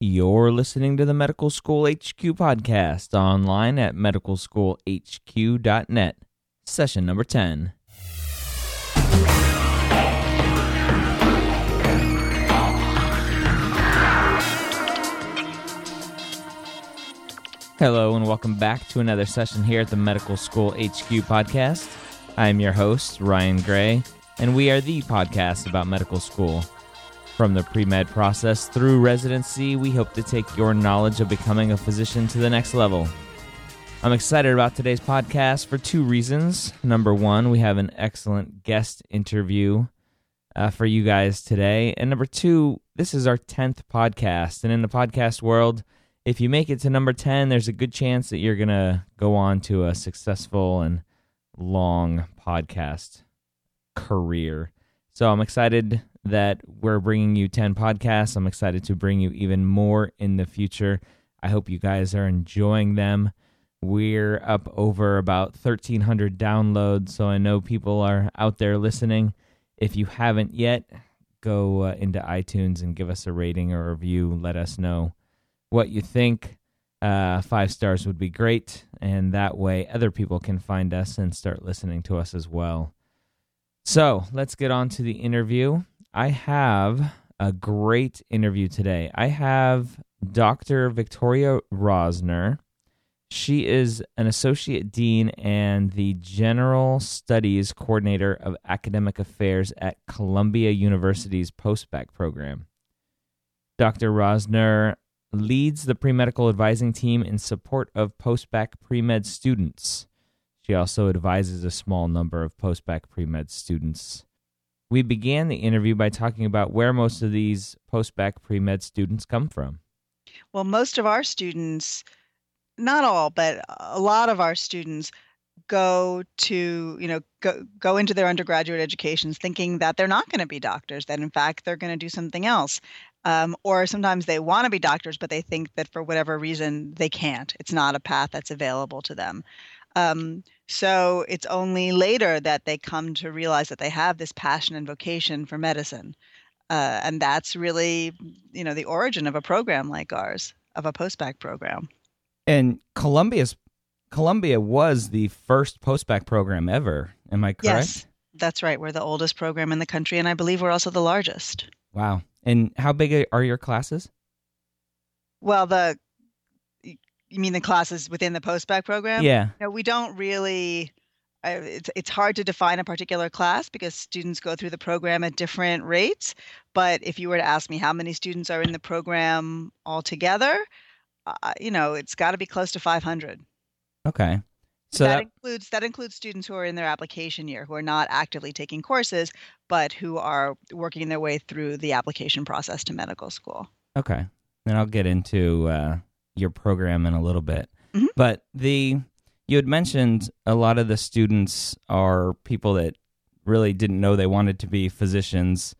You're listening to the Medical School HQ podcast online at medicalschoolhq.net, session number 10. Hello, and welcome back to another session here at the Medical School HQ podcast. I'm your host, Ryan Gray, and we are the podcast about medical school. From the pre med process through residency, we hope to take your knowledge of becoming a physician to the next level. I'm excited about today's podcast for two reasons. Number one, we have an excellent guest interview uh, for you guys today. And number two, this is our 10th podcast. And in the podcast world, if you make it to number 10, there's a good chance that you're going to go on to a successful and long podcast career. So I'm excited that we're bringing you 10 podcasts. I'm excited to bring you even more in the future. I hope you guys are enjoying them. We're up over about 1,300 downloads, so I know people are out there listening. If you haven't yet, go uh, into iTunes and give us a rating or review. Let us know what you think. Uh, five stars would be great, and that way other people can find us and start listening to us as well. So let's get on to the interview. I have a great interview today. I have Dr. Victoria Rosner. She is an associate dean and the general studies coordinator of academic affairs at Columbia University's postbac program. Dr. Rosner leads the pre medical advising team in support of postbac pre med students. She also advises a small number of postbac pre med students. We began the interview by talking about where most of these post bac pre med students come from. Well, most of our students, not all, but a lot of our students go to you know go, go into their undergraduate educations thinking that they're not going to be doctors that in fact they're going to do something else. Um, or sometimes they want to be doctors but they think that for whatever reason they can't. It's not a path that's available to them um, so it's only later that they come to realize that they have this passion and vocation for medicine. Uh, and that's really, you know, the origin of a program like ours, of a postbac program. And Columbia's Columbia was the first postbac program ever. Am I correct? Yes, that's right. We're the oldest program in the country, and I believe we're also the largest. Wow. And how big are your classes? Well, the you mean the classes within the postbac program? Yeah. No, we don't really. It's it's hard to define a particular class because students go through the program at different rates. But if you were to ask me how many students are in the program altogether, uh, you know, it's got to be close to 500. Okay. So that, that, includes that includes students who are in their application year who are not actively taking courses, but who are working their way through the application process to medical school. Okay. Then I'll get into uh, your program in a little bit. Mm-hmm. But the you had mentioned a lot of the students are people that really didn't know they wanted to be physicians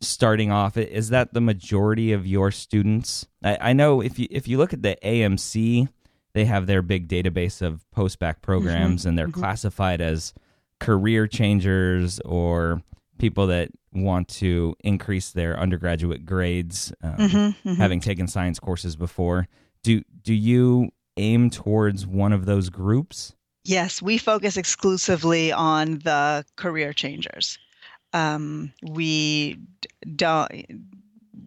starting off. Is that the majority of your students? I, I know if you if you look at the AMC, they have their big database of post-bac programs, mm-hmm. and they're mm-hmm. classified as career changers or people that want to increase their undergraduate grades, um, mm-hmm, mm-hmm. having taken science courses before do do you aim towards one of those groups? Yes, we focus exclusively on the career changers. Um, we don't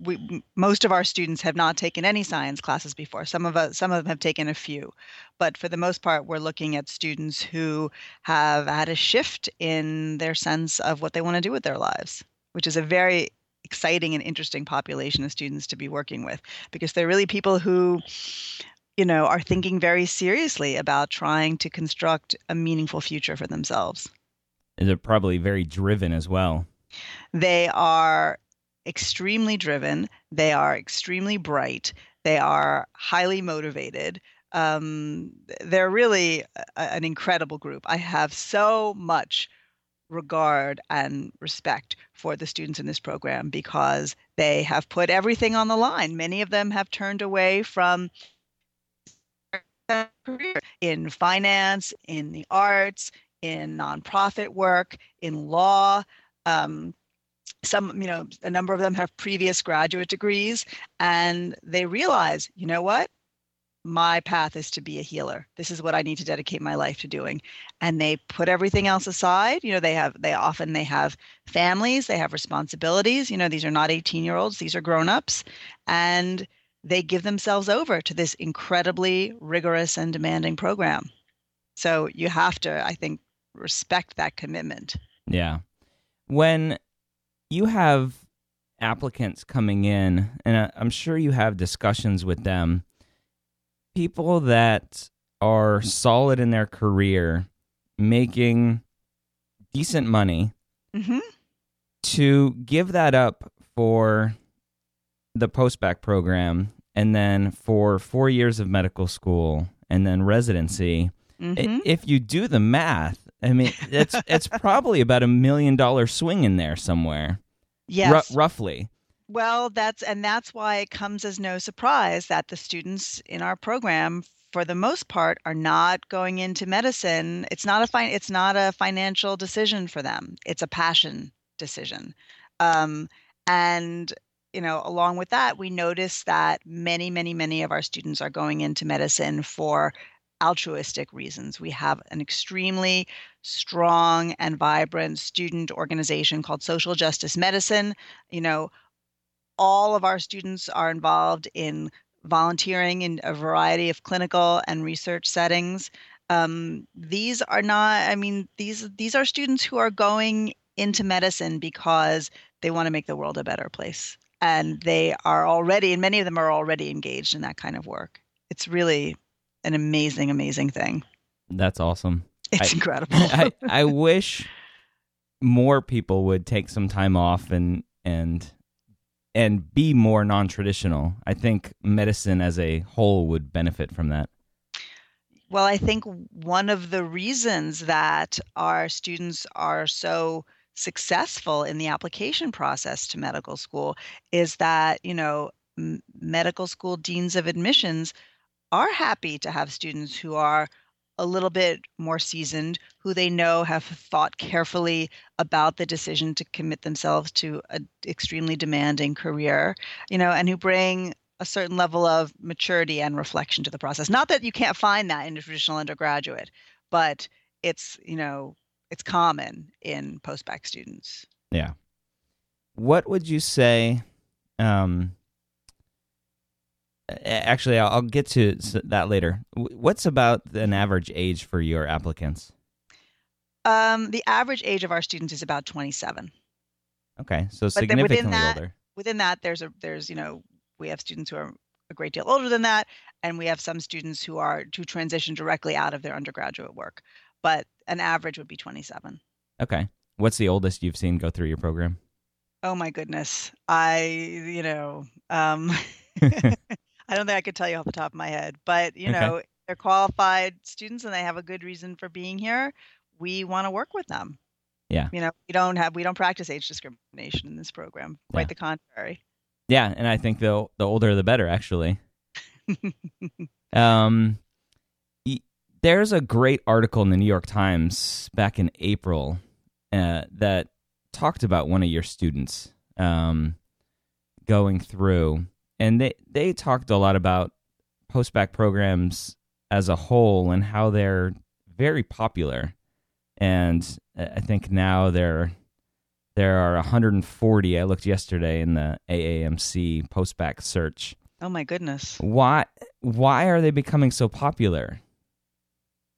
we, most of our students have not taken any science classes before. Some of us, some of them have taken a few, but for the most part, we're looking at students who have had a shift in their sense of what they want to do with their lives, which is a very exciting and interesting population of students to be working with because they're really people who you know are thinking very seriously about trying to construct a meaningful future for themselves and they're probably very driven as well they are extremely driven, they are extremely bright, they are highly motivated. Um, they're really a, an incredible group. I have so much regard and respect for the students in this program because they have put everything on the line. Many of them have turned away from in finance, in the arts, in nonprofit work, in law. Um, some you know a number of them have previous graduate degrees and they realize you know what my path is to be a healer. This is what i need to dedicate my life to doing. And they put everything else aside. You know they have they often they have families they have responsibilities. You know these are not 18 year olds these are grown-ups. And they give themselves over to this incredibly rigorous and demanding program. So you have to i think respect that commitment. Yeah. When you have applicants coming in, and uh, I'm sure you have discussions with them, people that are solid in their career, making decent money, mm-hmm. to give that up for the postbac program and then for four years of medical school and then residency. Mm-hmm. If you do the math, I mean, it's it's probably about a million dollar swing in there somewhere. Yes. R- roughly. Well, that's and that's why it comes as no surprise that the students in our program for the most part are not going into medicine. It's not a fi- it's not a financial decision for them. It's a passion decision. Um, and you know, along with that, we notice that many, many, many of our students are going into medicine for altruistic reasons. We have an extremely strong and vibrant student organization called Social Justice Medicine. You know, all of our students are involved in volunteering in a variety of clinical and research settings. Um, these are not, I mean, these these are students who are going into medicine because they want to make the world a better place. And they are already, and many of them are already engaged in that kind of work. It's really an amazing, amazing thing. That's awesome. It's I, incredible. I, I wish more people would take some time off and and and be more non-traditional. I think medicine as a whole would benefit from that. Well, I think one of the reasons that our students are so successful in the application process to medical school is that, you know, medical school deans of admissions are happy to have students who are a little bit more seasoned, who they know have thought carefully about the decision to commit themselves to an extremely demanding career, you know, and who bring a certain level of maturity and reflection to the process. Not that you can't find that in a traditional undergraduate, but it's, you know, it's common in postbac students. Yeah. What would you say um actually I'll, I'll get to that later. What's about an average age for your applicants? Um, the average age of our students is about 27. Okay, so but significantly that, older. Within that, there's a there's you know we have students who are a great deal older than that, and we have some students who are to transition directly out of their undergraduate work. But an average would be 27. Okay, what's the oldest you've seen go through your program? Oh my goodness, I you know um, I don't think I could tell you off the top of my head, but you okay. know, they're qualified students and they have a good reason for being here. We want to work with them. Yeah. You know, we don't have we don't practice age discrimination in this program. Quite yeah. the contrary. Yeah, and I think the the older the better actually. um there's a great article in the New York Times back in April uh, that talked about one of your students um, going through and they they talked a lot about postbac programs as a whole and how they're very popular and i think now they're there are 140. I looked yesterday in the AAMC postbac search. Oh my goodness. Why why are they becoming so popular?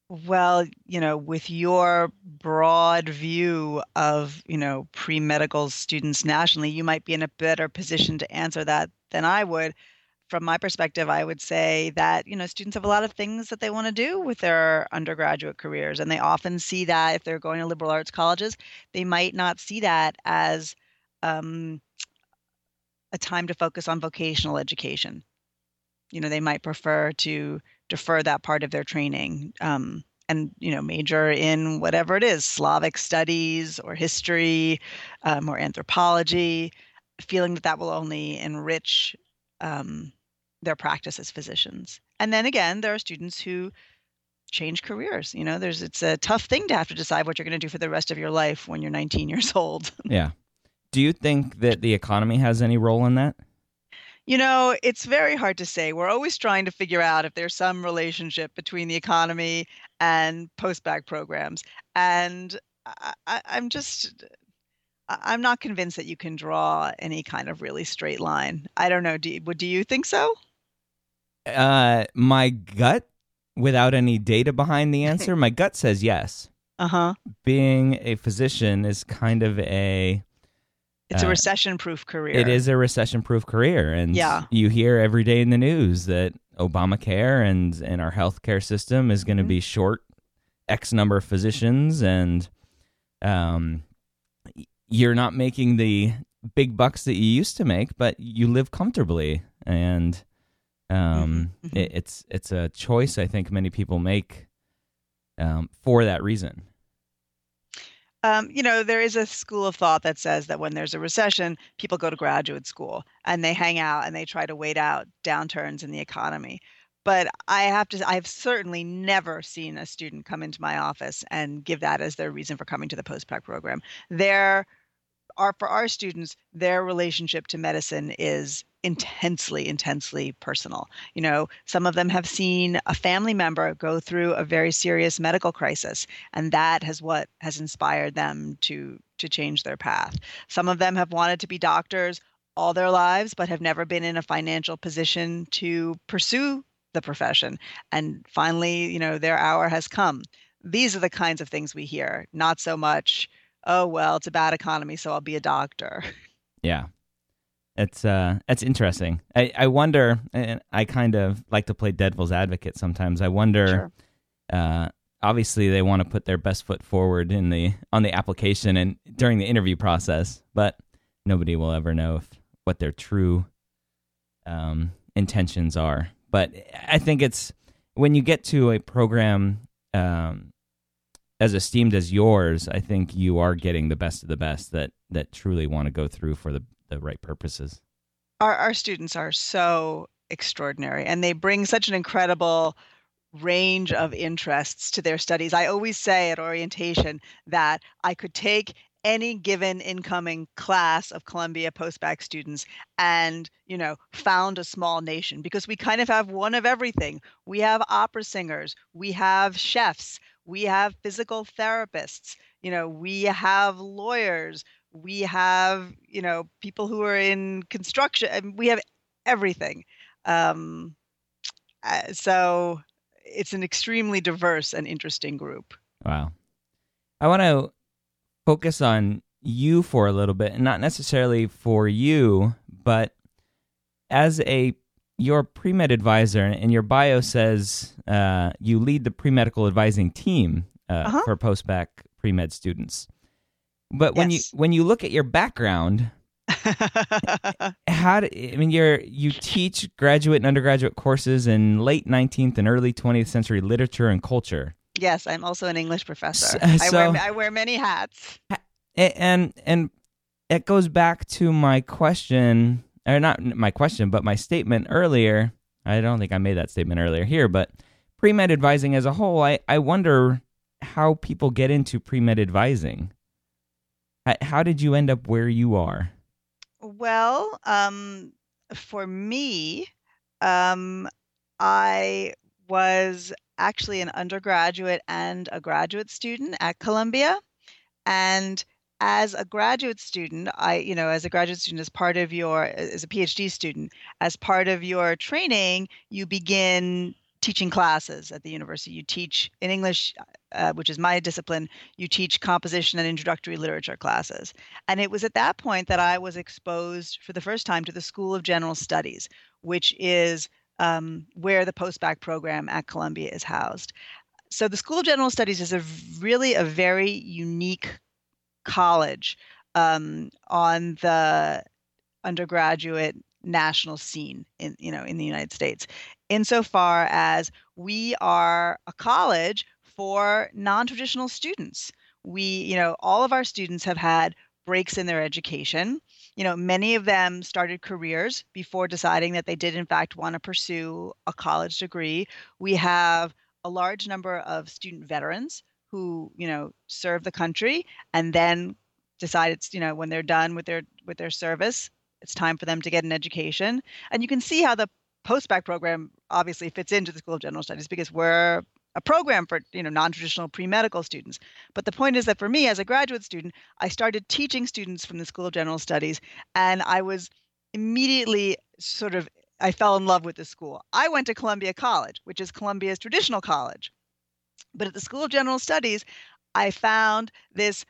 Well, you know, with your broad view of, you know, pre-medical students nationally, you might be in a better position to answer that than I would. From my perspective, I would say that, you know, students have a lot of things that they want to do with their undergraduate careers. And they often see that if they're going to liberal arts colleges, they might not see that as um, a time to focus on vocational education. You know, they might prefer to defer that part of their training um, and you know major in whatever it is slavic studies or history um, or anthropology feeling that that will only enrich um, their practice as physicians. And then again there are students who change careers you know there's it's a tough thing to have to decide what you're going to do for the rest of your life when you're 19 years old. Yeah. Do you think that the economy has any role in that you know, it's very hard to say. We're always trying to figure out if there's some relationship between the economy and postbac programs. And I, am just, I'm not convinced that you can draw any kind of really straight line. I don't know. Do you, do you think so? Uh, my gut, without any data behind the answer, my gut says yes. Uh huh. Being a physician is kind of a it's a uh, recession proof career. It is a recession proof career. And yeah. you hear every day in the news that Obamacare and, and our healthcare system is going to mm-hmm. be short X number of physicians. And um, you're not making the big bucks that you used to make, but you live comfortably. And um, mm-hmm. mm-hmm. it, it's, it's a choice I think many people make um, for that reason. Um, you know, there is a school of thought that says that when there's a recession, people go to graduate school and they hang out and they try to wait out downturns in the economy. But I have to, I've certainly never seen a student come into my office and give that as their reason for coming to the postbac program. Their are for our students, their relationship to medicine is intensely, intensely personal. You know, some of them have seen a family member go through a very serious medical crisis, and that has what has inspired them to to change their path. Some of them have wanted to be doctors all their lives, but have never been in a financial position to pursue the profession. And finally, you know, their hour has come. These are the kinds of things we hear, not so much oh well it's a bad economy so i'll be a doctor yeah it's uh it's interesting. I i wonder and i kind of like to play devil's advocate sometimes. I wonder sure. uh obviously they want to put their best foot forward in the on the application and during the interview process but nobody will ever know if, what their true um intentions are. But i think it's when you get to a program um as esteemed as yours, I think you are getting the best of the best that that truly want to go through for the the right purposes. Our our students are so extraordinary and they bring such an incredible range of interests to their studies. I always say at orientation that I could take any given incoming class of Columbia postbac students and, you know, found a small nation because we kind of have one of everything. We have opera singers, we have chefs, we have physical therapists you know we have lawyers we have you know people who are in construction we have everything um, uh, so it's an extremely diverse and interesting group wow i want to focus on you for a little bit and not necessarily for you but as a your pre med advisor and your bio says uh, you lead the pre medical advising team uh, uh-huh. for post bac pre med students. But when yes. you when you look at your background, how do I mean you're you teach graduate and undergraduate courses in late 19th and early 20th century literature and culture. Yes, I'm also an English professor. So, I wear I wear many hats. And and it goes back to my question or not my question, but my statement earlier. I don't think I made that statement earlier here, but pre med advising as a whole, I, I wonder how people get into pre med advising. How did you end up where you are? Well, um, for me, um, I was actually an undergraduate and a graduate student at Columbia. And as a graduate student, I, you know, as a graduate student, as part of your, as a PhD student, as part of your training, you begin teaching classes at the university. You teach in English, uh, which is my discipline, you teach composition and introductory literature classes. And it was at that point that I was exposed for the first time to the School of General Studies, which is um, where the postbac program at Columbia is housed. So the School of General Studies is a really a very unique college um, on the undergraduate national scene in you know in the United States insofar as we are a college for non-traditional students. We you know all of our students have had breaks in their education. You know many of them started careers before deciding that they did in fact want to pursue a college degree. We have a large number of student veterans who you know serve the country and then decide it's you know when they're done with their with their service it's time for them to get an education. And you can see how the postbac program obviously fits into the school of general studies because we're a program for you know non-traditional pre-medical students. But the point is that for me as a graduate student i started teaching students from the school of general studies and i was immediately sort of i fell in love with the school. I went to columbia college which is columbia's traditional college. But at the School of General Studies, I found this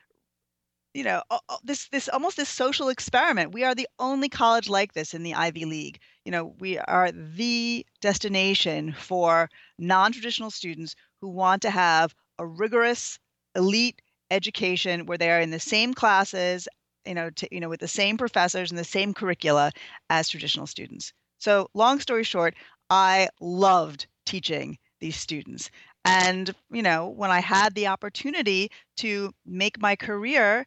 you know this this almost this social experiment. We are the only college like this in the ivy league. You know we are the destination for non-traditional students who want to have a rigorous elite education where they are in the same classes you know to, you know with the same professors and the same curricula as traditional students. So long story short i loved teaching these students. And, you know, when I had the opportunity to make my career,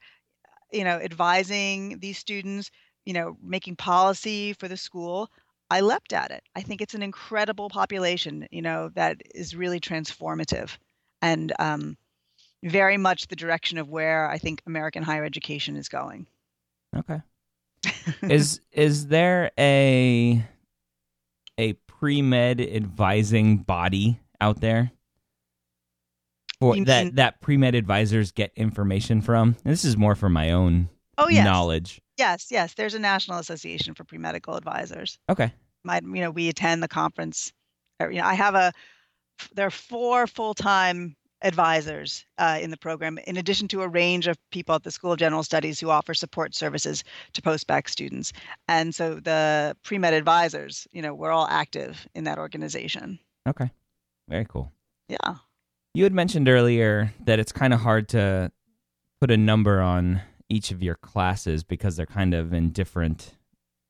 you know, advising these students, you know, making policy for the school, I leapt at it. I think it's an incredible population, you know, that is really transformative and um, very much the direction of where I think American higher education is going. Okay. is is there a a pre-med advising body out there? For you that that pre med advisors get information from. And this is more for my own oh, yes. knowledge. Yes, yes. There's a national association for pre medical advisors. Okay. My, you know, we attend the conference. You know, I have a. There are four full time advisors uh, in the program, in addition to a range of people at the School of General Studies who offer support services to postbac students. And so the pre med advisors, you know, we're all active in that organization. Okay, very cool. Yeah. You had mentioned earlier that it's kind of hard to put a number on each of your classes because they're kind of in different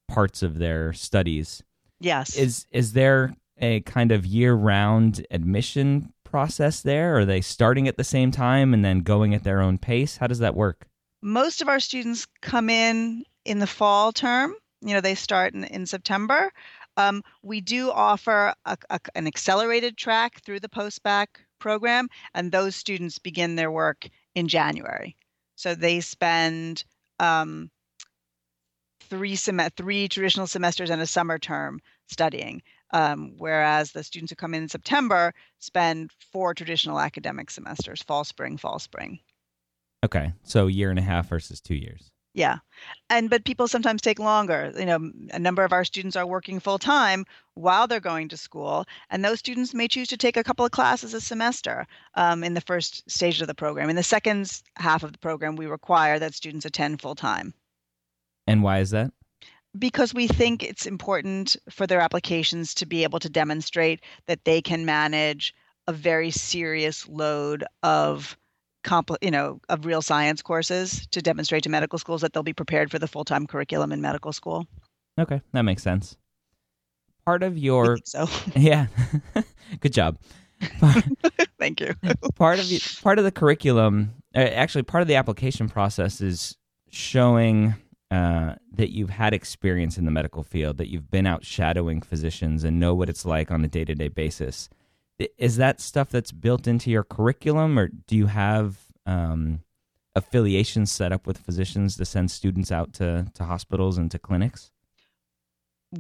parts of their studies. Yes. Is is there a kind of year-round admission process there? Are they starting at the same time and then going at their own pace? How does that work? Most of our students come in in the fall term. You know, they start in, in September. Um, we do offer a, a, an accelerated track through the postbac program, and those students begin their work in January. So they spend um, three sem- three traditional semesters and a summer term studying, um, whereas the students who come in in September spend four traditional academic semesters: fall, spring, fall, spring. Okay, so a year and a half versus two years. Yeah. And but people sometimes take longer. You know, a number of our students are working full time while they're going to school, and those students may choose to take a couple of classes a semester um, in the first stage of the program. In the second half of the program, we require that students attend full time. And why is that? Because we think it's important for their applications to be able to demonstrate that they can manage a very serious load of compl- you know, of real science courses to demonstrate to medical schools that they'll be prepared for the full time curriculum in medical school. Okay, that makes sense. Part of your so yeah, good job. Thank you. part of the, part of the curriculum, uh, actually, part of the application process is showing uh, that you've had experience in the medical field, that you've been out shadowing physicians and know what it's like on a day to day basis is that stuff that's built into your curriculum, or do you have um, affiliations set up with physicians to send students out to to hospitals and to clinics?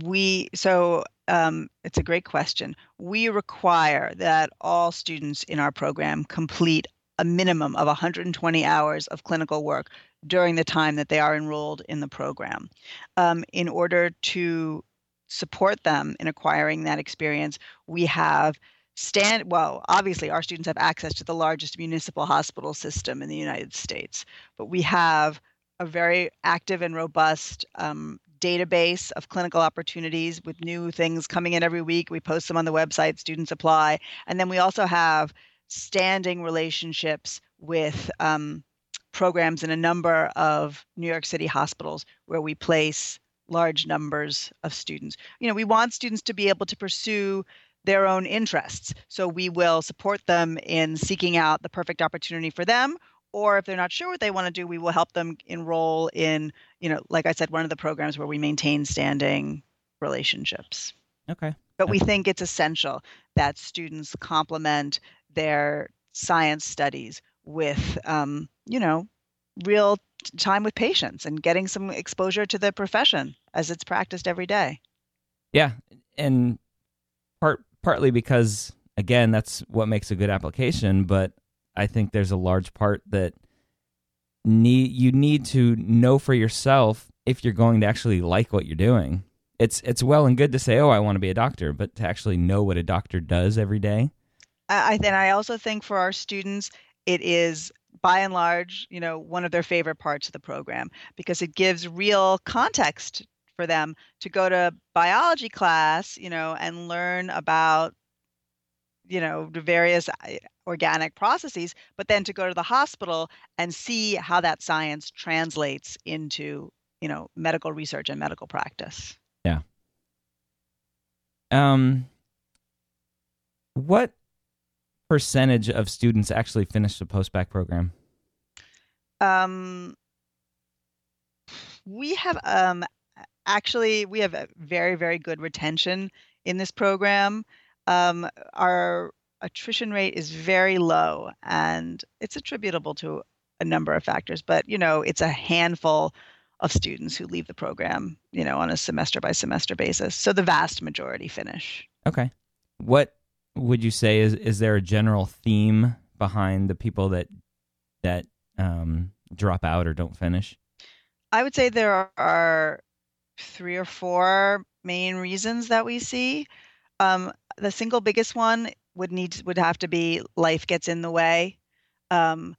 We so um, it's a great question. We require that all students in our program complete a minimum of 120 hours of clinical work during the time that they are enrolled in the program. Um, in order to support them in acquiring that experience, we have stand well obviously our students have access to the largest municipal hospital system in the united states but we have a very active and robust um, database of clinical opportunities with new things coming in every week. We post them on the website students apply. And then we also have standing relationships with um, programs in a number of new york city hospitals where we place large numbers of students. You know we want students to be able to pursue their own interests. So we will support them in seeking out the perfect opportunity for them. Or if they're not sure what they want to do, we will help them enroll in, you know, like I said, one of the programs where we maintain standing relationships. Okay. But we think it's essential that students complement their science studies with, um, you know, real time with patients and getting some exposure to the profession as it's practiced every day. Yeah, and part partly because again that's what makes a good application but i think there's a large part that need you need to know for yourself if you're going to actually like what you're doing. It's it's well and good to say oh i want to be a doctor but to actually know what a doctor does every day. I and i also think for our students it is by and large you know one of their favorite parts of the program because it gives real context for them to go to biology class, you know, and learn about you know the various uh, organic processes but then to go to the hospital and see how that science translates into you know medical research and medical practice. Yeah. Um what percentage of students actually finish the post-bac program? Um we have um actually we have a very very good retention in this program. Um, our attrition rate is very low and it's attributable to a number of factors but you know it's a handful of students who leave the program you know on a semester by semester basis so the vast majority finish. Okay. What would you say is is there a general theme behind the people that that um, drop out or don't finish? I would say there are three or four main reasons that we see um, the single biggest one would need would have to be life gets in the way. Um,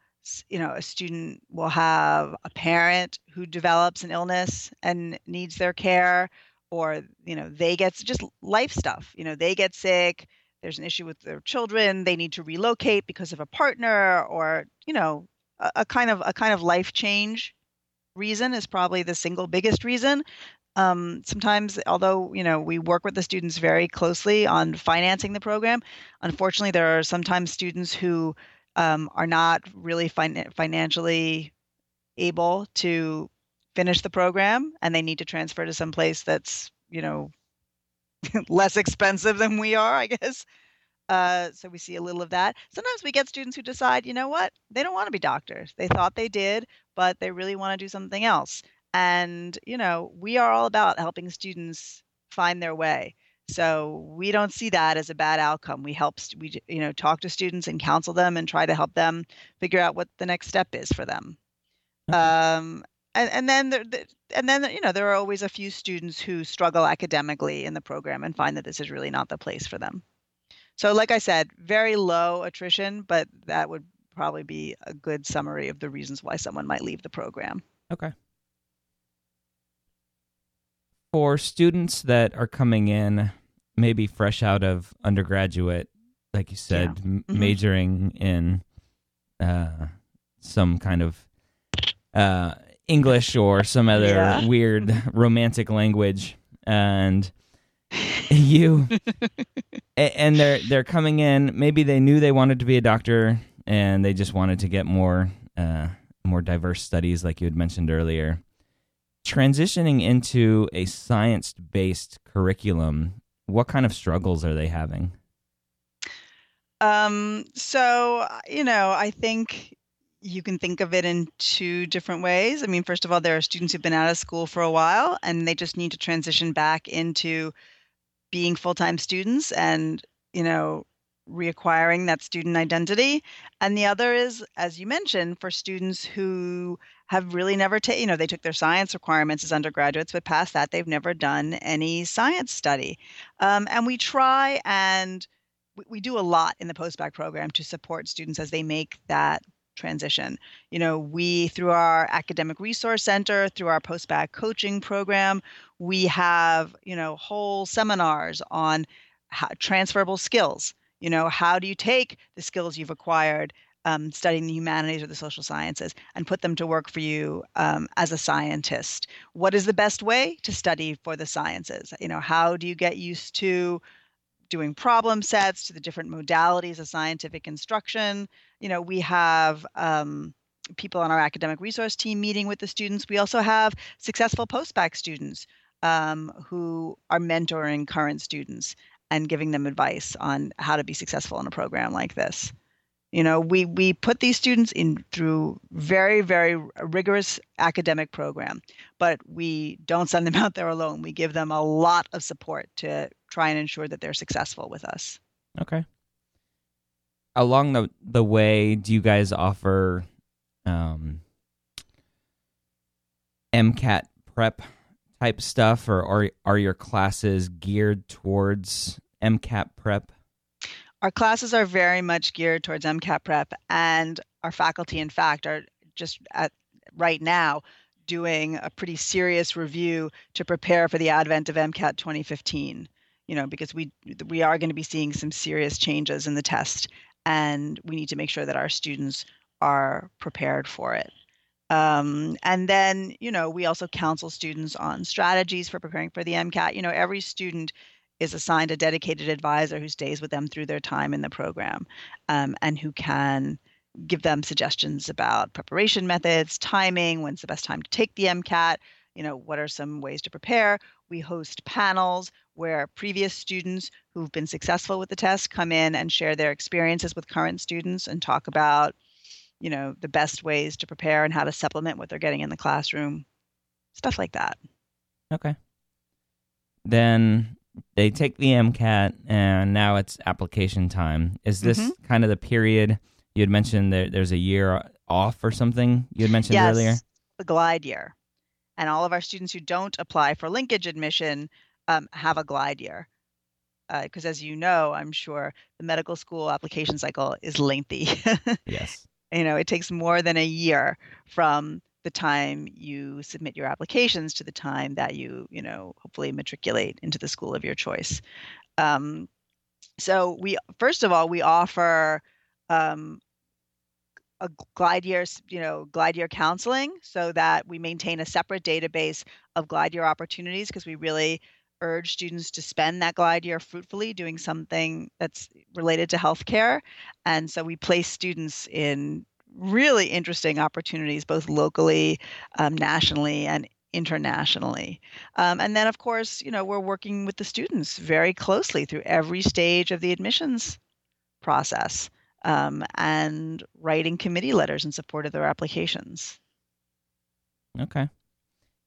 you know, a student will have a parent who develops an illness and needs their care, or you know, they get just life stuff. You know, they get sick. There's an issue with their children. They need to relocate because of a partner, or you know, a, a kind of a kind of life change reason is probably the single biggest reason um, sometimes although you know we work with the students very closely on financing the program unfortunately there are sometimes students who um, are not really fin- financially able to finish the program and they need to transfer to some place that's you know less expensive than we are i guess. Uh, so we see a little of that. Sometimes we get students who decide you know what? They don't want to be doctors. They thought they did but they really want to do something else and, you know, we are all about helping students find their way. So we don't see that as a bad outcome. We help, we, you know, talk to students and counsel them and try to help them figure out what the next step is for them. Okay. Um, and, and then there, and then you know there are always a few students who struggle academically in the program and find that this is really not the place for them. So, like I said, very low attrition, but that would probably be a good summary of the reasons why someone might leave the program. Okay for students that are coming in, maybe fresh out of undergraduate, like you said, yeah. mm-hmm. majoring in uh, some kind of uh, English or some other yeah. weird romantic language, and you and they're they're coming in. Maybe they knew they wanted to be a doctor, and they just wanted to get more uh, more diverse studies, like you had mentioned earlier transitioning into a science based curriculum, what kind of struggles are they having? Um, so, you know, I think you can think of it in two different ways. I mean, first of all, there are students who've been out of school for a while and they just need to transition back into being full time students and, you know, reacquiring that student identity. And the other is, as you mentioned, for students who have really never taken, you know, they took their science requirements as undergraduates, but past that, they've never done any science study. Um, and we try and we, we do a lot in the postbac program to support students as they make that transition. You know, we, through our academic resource center, through our postbac coaching program, we have, you know, whole seminars on how, transferable skills. You know, how do you take the skills you've acquired um, studying the humanities or the social sciences and put them to work for you um, as a scientist? What is the best way to study for the sciences? You know, how do you get used to doing problem sets, to the different modalities of scientific instruction? You know, we have um, people on our academic resource team meeting with the students. We also have successful postbac students um, who are mentoring current students and giving them advice on how to be successful in a program like this. You know, we we put these students in through very very rigorous academic program, but we don't send them out there alone. We give them a lot of support to try and ensure that they're successful with us. Okay. Along the the way, do you guys offer um, MCAT prep type stuff, or are are your classes geared towards MCAT prep? Our classes are very much geared towards MCAT prep, and our faculty, in fact, are just at right now doing a pretty serious review to prepare for the advent of MCAT 2015. You know, because we we are going to be seeing some serious changes in the test, and we need to make sure that our students are prepared for it. Um, and then, you know, we also counsel students on strategies for preparing for the MCAT. You know, every student is assigned a dedicated advisor who stays with them through their time in the program um, and who can give them suggestions about preparation methods, timing, when's the best time to take the MCAT, you know, what are some ways to prepare. We host panels where previous students who've been successful with the test come in and share their experiences with current students and talk about you know the best ways to prepare and how to supplement what they're getting in the classroom stuff like that okay then they take the mcat and now it's application time. Is this mm-hmm. kind of the period you had mentioned that there's a year off or something you had mentioned yes, earlier? the glide year. And all of our students who don't apply for linkage admission um, have a glide year. Because uh, as you know i'm sure the medical school application cycle is lengthy. Yes. You know it takes more than a year from the time you submit your applications to the time that you you know hopefully matriculate into the school of your choice um, so we first of all we offer um, a glide year you know glide year counseling so that we maintain a separate database of glide year opportunities because we really urge students to spend that glide year fruitfully doing something that's related to healthcare. And so we place students in really interesting opportunities, both locally, um, nationally, and internationally. Um, and then, of course, you know, we're working with the students very closely through every stage of the admissions process um, and writing committee letters in support of their applications. Okay.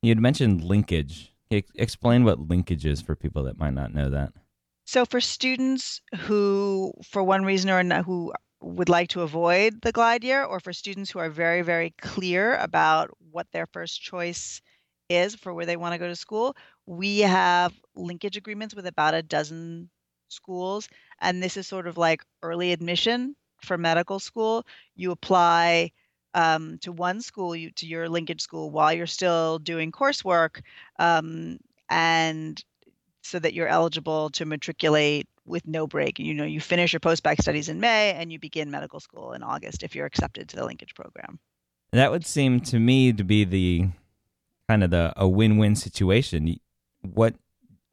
You had mentioned linkage explain what linkage is for people that might not know that. So, for students who, for one reason or another, who would like to avoid the glide year, or for students who are very, very clear about what their first choice is for where they want to go to school, we have linkage agreements with about a dozen schools. And this is sort of like early admission for medical school. You apply um, to one school, you, to your linkage school, while you're still doing coursework, um, and so that you're eligible to matriculate with no break. You know, you finish your post-bac studies in May and you begin medical school in August if you're accepted to the linkage program. That would seem to me to be the kind of the a win-win situation. What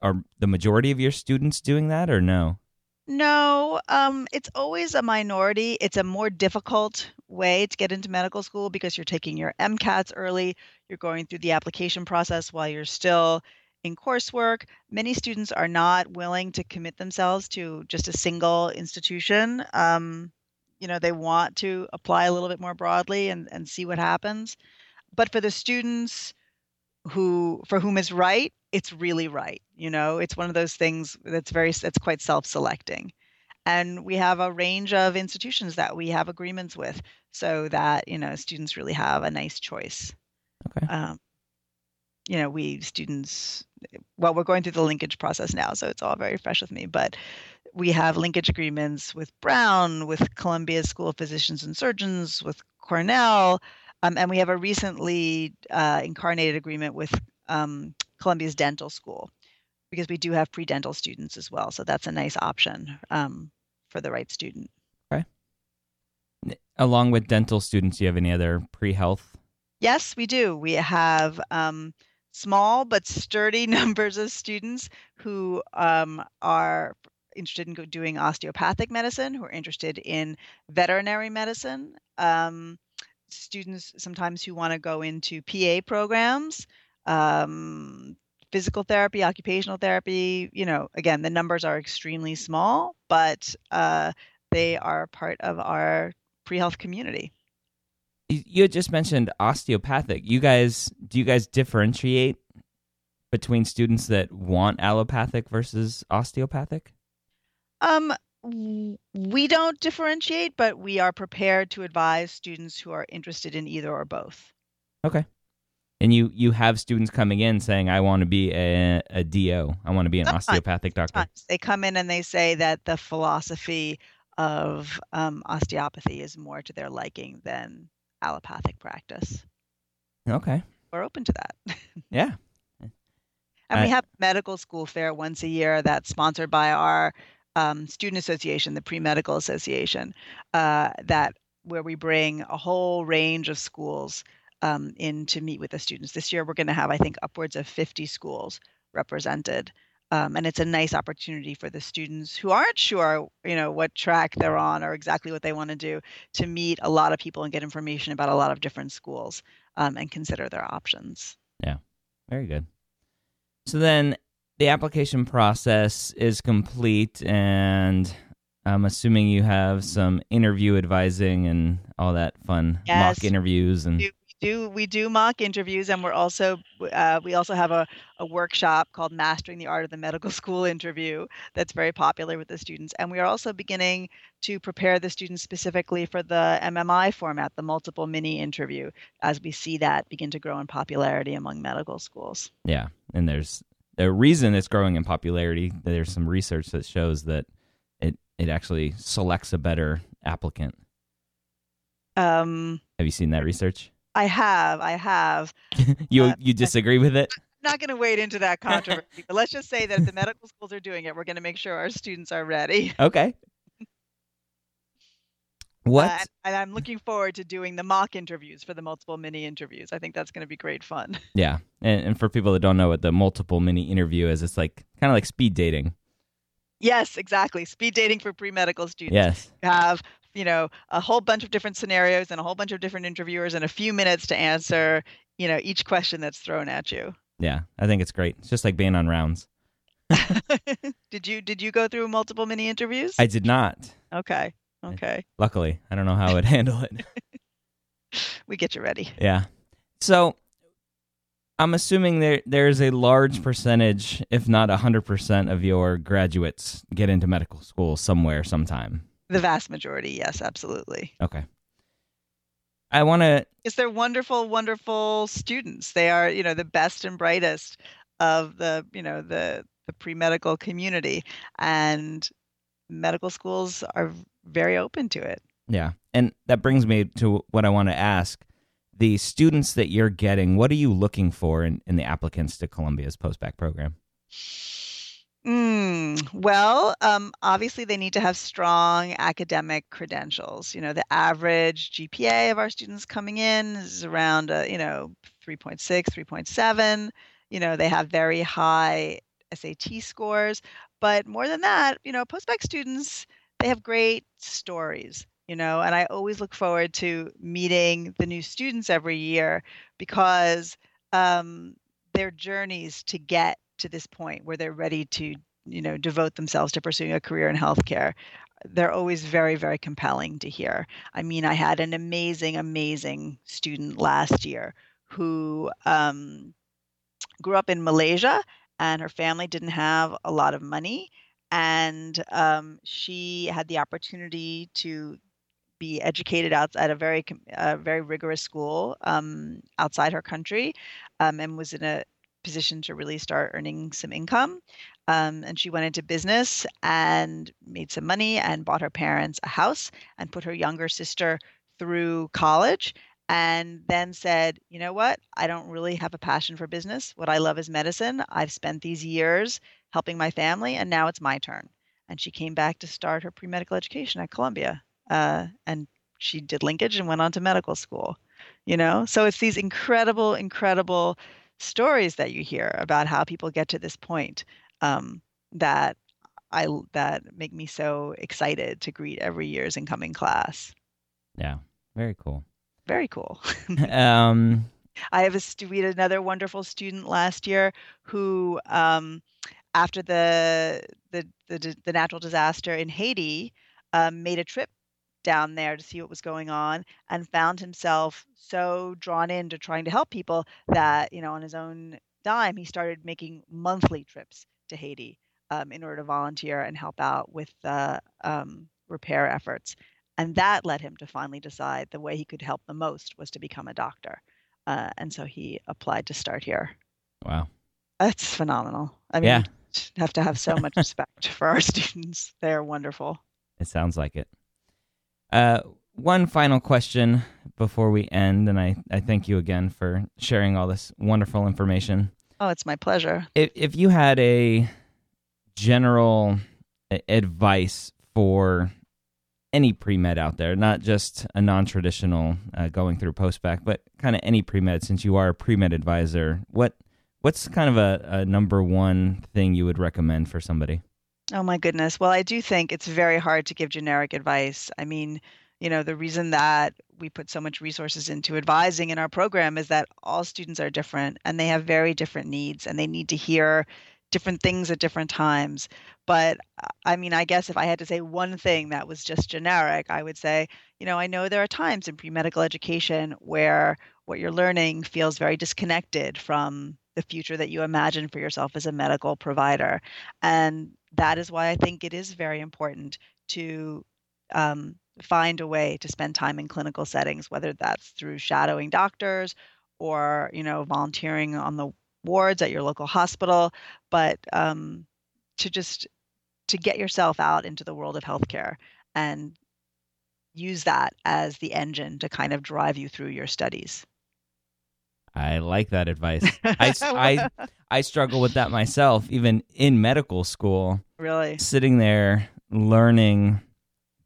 are the majority of your students doing that or no? No, um, it's always a minority. It's a more difficult way to get into medical school because you're taking your MCATs early. You're going through the application process while you're still in coursework. Many students are not willing to commit themselves to just a single institution. Um, you know, they want to apply a little bit more broadly and, and see what happens. But for the students who for whom it's right, it's really right. You know, it's one of those things that's very that's quite self-selecting. and we have a range of institutions that we have agreements with so that you know students really have a nice choice Okay. um, you know we students well we're going through the linkage process now so it's all very fresh with me but we have linkage agreements with brown with columbia school of physicians and surgeons with cornell um, and we have a recently uh, incarnated agreement with um, columbia's dental school because we do have pre-dental students as well so that's a nice option um, for the right student Okay. Along with dental students, do you have any other pre-health? Yes, we do. We have um, small but sturdy numbers of students who um, are interested in doing osteopathic medicine, who are interested in veterinary medicine. Um, students sometimes who want to go into PA programs, um, physical therapy, occupational therapy. You know, again, the numbers are extremely small, but uh, they are part of our pre-health community. You just mentioned osteopathic. You guys, do you guys differentiate between students that want allopathic versus osteopathic? Um, we don't differentiate, but we are prepared to advise students who are interested in either or both. Okay. And you you have students coming in saying, "I want to be a, a DO. I want to be an Sometimes. osteopathic doctor." Times They come in and they say that the philosophy of um, osteopathy is more to their liking than allopathic practice. Okay. We're open to that. Yeah. And we have medical school fair once a year that's sponsored by our um, student association, the Pre Medical Association, uh, that where we bring a whole range of schools um, in to meet with the students. This year, we're going to have, I think, upwards of 50 schools represented. Um, and it's a nice opportunity for the students who aren't sure, you know, what track they're on or exactly what they want to do, to meet a lot of people and get information about a lot of different schools um, and consider their options. Yeah, very good. So then the application process is complete, and I'm assuming you have some interview advising and all that fun mock interviews and do we do mock interviews and we're also uh, we also have a, a workshop called mastering the art of the medical school interview that's very popular with the students and we are also beginning to prepare the students specifically for the mmi format the multiple mini interview as we see that begin to grow in popularity among medical schools yeah. And there's a reason it's growing in popularity. There's some research that shows that it it actually selects a better applicant. um, Have you seen that research? I have i have you Uh, you disagree with it? I'm not going to wade into that controversy but let's just say that if the medical schools are doing it we're going to make sure our students are ready Okay. What? Uh, and- I'm looking forward to doing the mock interviews for the multiple mini interviews. I think that's going to be great fun. Yeah, and, and for people that don't know what the multiple mini interview is, it's like kind of like speed dating. yes, exactly. Speed dating for pre medical students. Yes. You have, you know, a whole bunch of different scenarios and a whole bunch of different interviewers and a few minutes to answer, you know, each question that's thrown at you. Yeah, I think it's great. It's just like being on rounds. did you did you go through multiple mini interviews? I did not. okay. Okay. Luckily, I don't know how I would handle it. We get you ready. Yeah. So I'm assuming there there's a large percentage, if not hundred percent, of your graduates get into medical school somewhere sometime. The vast majority, yes, absolutely. Okay. I want to. Because they're wonderful, wonderful students. They are, you know, the best and brightest of the, you know, the the pre-medical community, and medical schools are very open to it. Yeah, and that brings me to what I want to ask: the students that you're getting, what are you looking for in, in the applicants to Columbia's postbac program? Mm, well, um, obviously they need to have strong academic credentials. You know, the average GPA of our students coming in is around, uh, you know, 3.6, 3.7. You know, they have very high SAT scores. But more than that, you know, postbac students, they have great stories, you know, and I always look forward to meeting the new students every year because um, their journeys to get to this point where they're ready to you know devote themselves to pursuing a career in healthcare they're always very very compelling to hear. I mean i had an amazing amazing student last year who um, grew up in malaysia and her family didn't have a lot of money. And um, she had the opportunity to be educated at a very uh, very rigorous school um, outside her country, um, and was in a position to really start earning some income. Um, and she went into business and made some money and bought her parents a house and put her younger sister through college and then said, you know what? I don't really have a passion for business. What I love is medicine. I've spent these years helping my family, and now it's my turn. And she came back to start her pre medical education at Columbia. Uh, and she did linkage and went on to medical school, you know? So it's these incredible, incredible stories that you hear about how people get to this point um, that I that make me so excited to greet every year's incoming class. Yeah, very cool. Very cool. um, I have a we had another wonderful student last year who, um, after the, the the the natural disaster in Haiti, um, made a trip down there to see what was going on and found himself so drawn into trying to help people that you know on his own dime he started making monthly trips to Haiti um, in order to volunteer and help out with the um, repair efforts. And that led him to finally decide the way he could help the most was to become a doctor. Uh, and so he applied to start here. Wow. That's phenomenal. I mean, yeah. have to have so much respect for our students. They're wonderful. It sounds like it. Uh, one final question before we end, and I, I thank you again for sharing all this wonderful information. Oh, it's my pleasure. If, if you had a general advice for any pre med out there, not just a non traditional uh, going through post bac, but kind of any pre med, since you are a pre med advisor, what what's kind of a, a number one thing you would recommend for somebody? Oh my goodness. Well, I do think it's very hard to give generic advice. I mean, you know, the reason that we put so much resources into advising in our program is that all students are different and they have very different needs and they need to hear different things at different times. But uh, I mean, I guess if I had to say one thing that was just generic, I would say, you know, I know there are times in pre medical education where what you're learning feels very disconnected from the future that you imagine for yourself as a medical provider. And that is why I think it is very important to um, find a way to spend time in clinical settings, whether that's through shadowing doctors or you know volunteering on the wards at your local hospital, but um, to just to get yourself out into the world of healthcare and use that as the engine to kind of drive you through your studies. I like that advice. I, I, I struggle with that myself, even in medical school. Really? Sitting there learning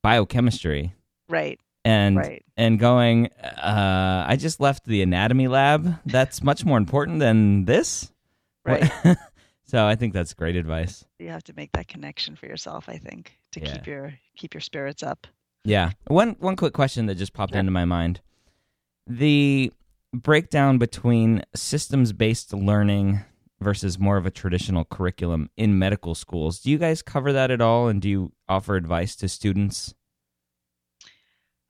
biochemistry. Right. And right. and going, uh, I just left the anatomy lab. That's much more important than this. Right. so I think that's great advice. You have to make that connection for yourself. I think to yeah. keep your keep your spirits up. Yeah. One one quick question that just popped into my mind: the breakdown between systems based learning versus more of a traditional curriculum in medical schools. Do you guys cover that at all and do you offer advice to students?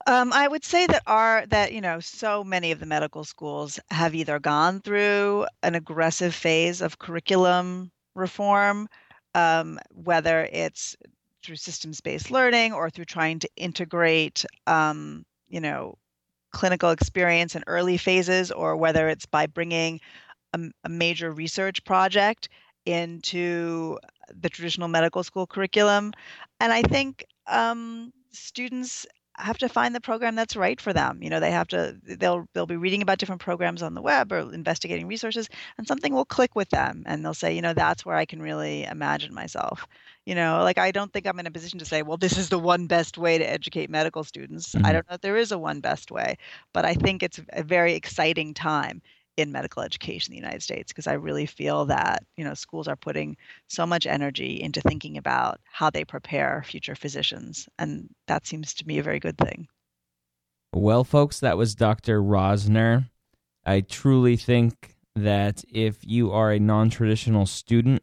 Um, I would say that our that you know so many of the medical schools have either gone through an aggressive phase of curriculum reform, um, whether it's through systems-based learning or through trying to integrate, um, you know, clinical experience in early phases, or whether it's by bringing a, a major research project into the traditional medical school curriculum. And I think um, students have to find the program that's right for them. You know, they have to they'll they'll be reading about different programs on the web or investigating resources and something will click with them and they'll say, you know, that's where I can really imagine myself. You know, like I don't think I'm in a position to say, well, this is the one best way to educate medical students. Mm-hmm. I don't know if there is a one best way, but I think it's a very exciting time in medical education in the United States because I really feel that you know schools are putting so much energy into thinking about how they prepare future physicians, and that seems to me a very good thing. Well, folks, that was Dr. Rosner. I truly think that if you are a non-traditional student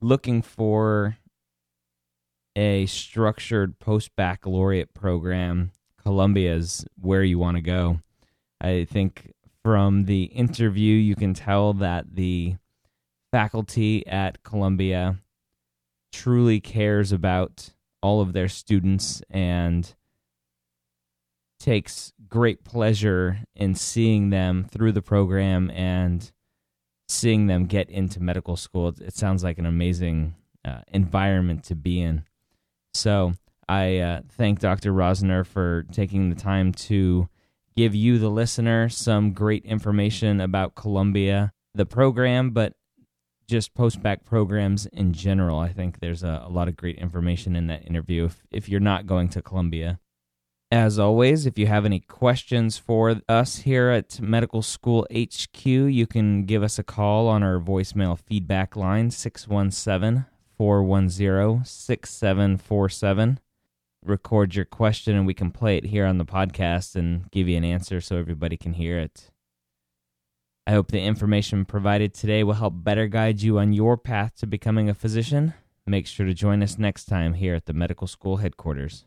looking for a structured post-baccalaureate program, Columbia is where you want to go. I think from the interview, you can tell that the faculty at Columbia truly cares about all of their students and takes great pleasure in seeing them through the program and seeing them get into medical school. It sounds like an amazing uh, environment to be in. So I uh, thank Dr. Rosner for taking the time to give you, the listener, some great information about Columbia, the program, but just post-bac programs in general. I think there's a, a lot of great information in that interview if, if you're not going to Columbia. As always, if you have any questions for us here at Medical School HQ, you can give us a call on our voicemail feedback line 617 410 6747. Record your question and we can play it here on the podcast and give you an answer so everybody can hear it. I hope the information provided today will help better guide you on your path to becoming a physician. Make sure to join us next time here at the medical school headquarters.